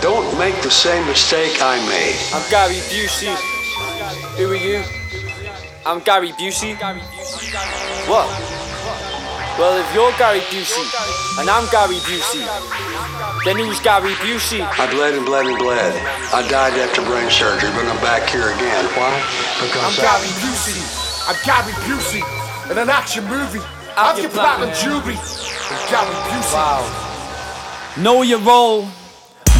Don't make the same mistake I made. I'm Gary Busey. Who are you? I'm Gary Busey. What? Well, if you're Gary Busey and I'm Gary Busey, then who's Gary Busey? I bled and bled and bled. I died after brain surgery, but I'm back here again. Why? Because I'm I- Gary Busey. I'm Gary Busey in an action movie. I'm your platinum jewelry. I'm Gary Busey. Wow. Know your role.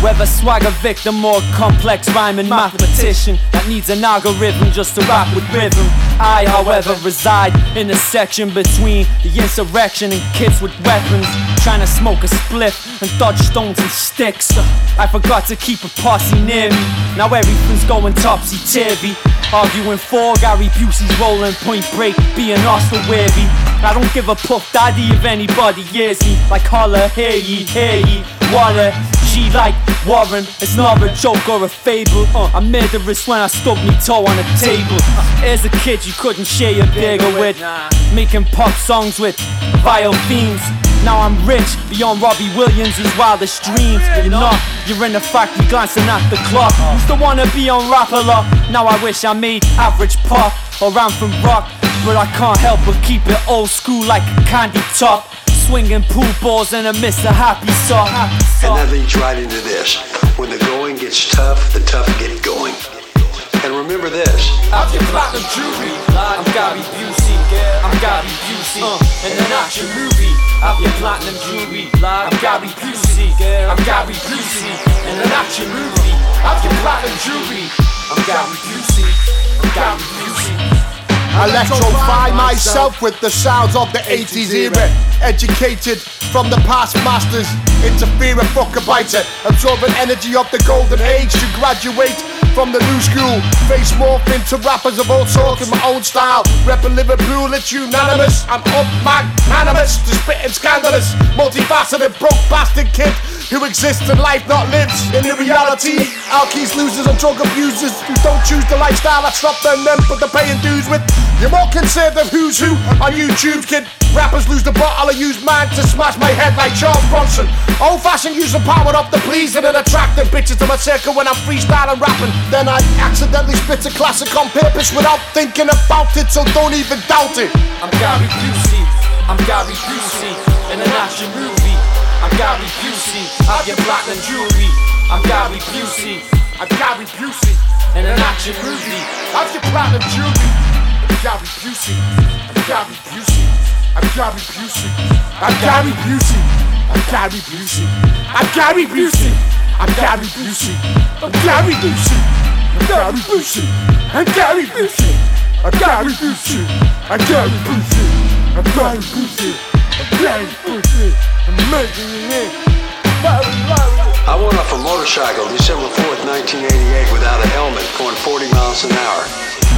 Whether swagger victim or complex rhyming mathematician that needs an algorithm just to rap with rhythm. I, however, reside in the section between the insurrection and kids with weapons, trying to smoke a spliff and dodge stones and sticks. I forgot to keep a posse near me. Now everything's going topsy turvy. Arguing for Gary Busey's rolling point break, being hostile weary. I don't give a puff daddy if anybody hears me. Like holla, hear ye, hear ye. Water, G like Warren. It's not a joke or a fable. Uh, I'm murderous when I stub me toe on a table. Uh, as a kid, you couldn't share your burger with. Making pop songs with vile themes. Now I'm rich beyond Robbie Williams' wildest dreams. You're not, you're in the factory glancing at the clock. Used to wanna be on rap a lot. Now I wish I made average pop or ran from rock. But I can't help but keep it old school like a candy top. Swinging pool balls and a Mr. Happy Sock. And that leads right into this. When the going gets tough, the tough get going. And remember this. I'm your uh. platinum jewelry. I'm Gary Busey, I'm Gary Busey In an action movie, I'm your platinum jewelry I'm Gary Busey, I'm Gary Busey In an action movie. I'm your platinum jewelry. I'm Gary Busey, I'm Gary Busey Electrify myself with the sounds of the 80s era. Educated from the past masters, interfere and fuck about it. Absorbing energy of the golden age to graduate from the new school. Face morph into rappers of all sorts in my own style. Reppin' Liverpool, it's unanimous. I'm up magnanimous to spitting scandalous. Multifaceted, broke bastard kid who exists in life, not lives in the reality. Alkies, losers, and drug abusers who don't choose the lifestyle I stop them, them put the paying dues with. You're more concerned of who's who on YouTube, kid. Rappers lose the bottle, I use mine to smash my head like Charles Bronson. Old fashioned use the power of the pleasing and attracting bitches to my circle when I'm freestyling rapping. Then I accidentally spit a classic on purpose without thinking about it, so don't even doubt it. I'm Gary Busey, I'm Gary Busey In an action movie, I'm Gary Busey I'm your platinum jewelry I'm Gary Busey, I'm Gary Busey. in an action movie I'm your platinum jewelry. I'm Gary Busey. I'm Gary Busey. I'm Gary Busey. I'm Gary Busey. I'm Gary Busey. I'm Gary Busey. I'm Gary Busey. I'm Gary Busey. I'm Gary Busey. I'm Gary Busey. I'm Gary Busey. I'm Gary Busey. I'm Gary Busey. I'm Gary Busey. I went off a motorcycle December 4th, 1988 without a helmet, going 40 miles an hour.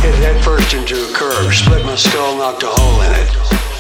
Hit head first into a curb, split my skull, knocked a hole in it.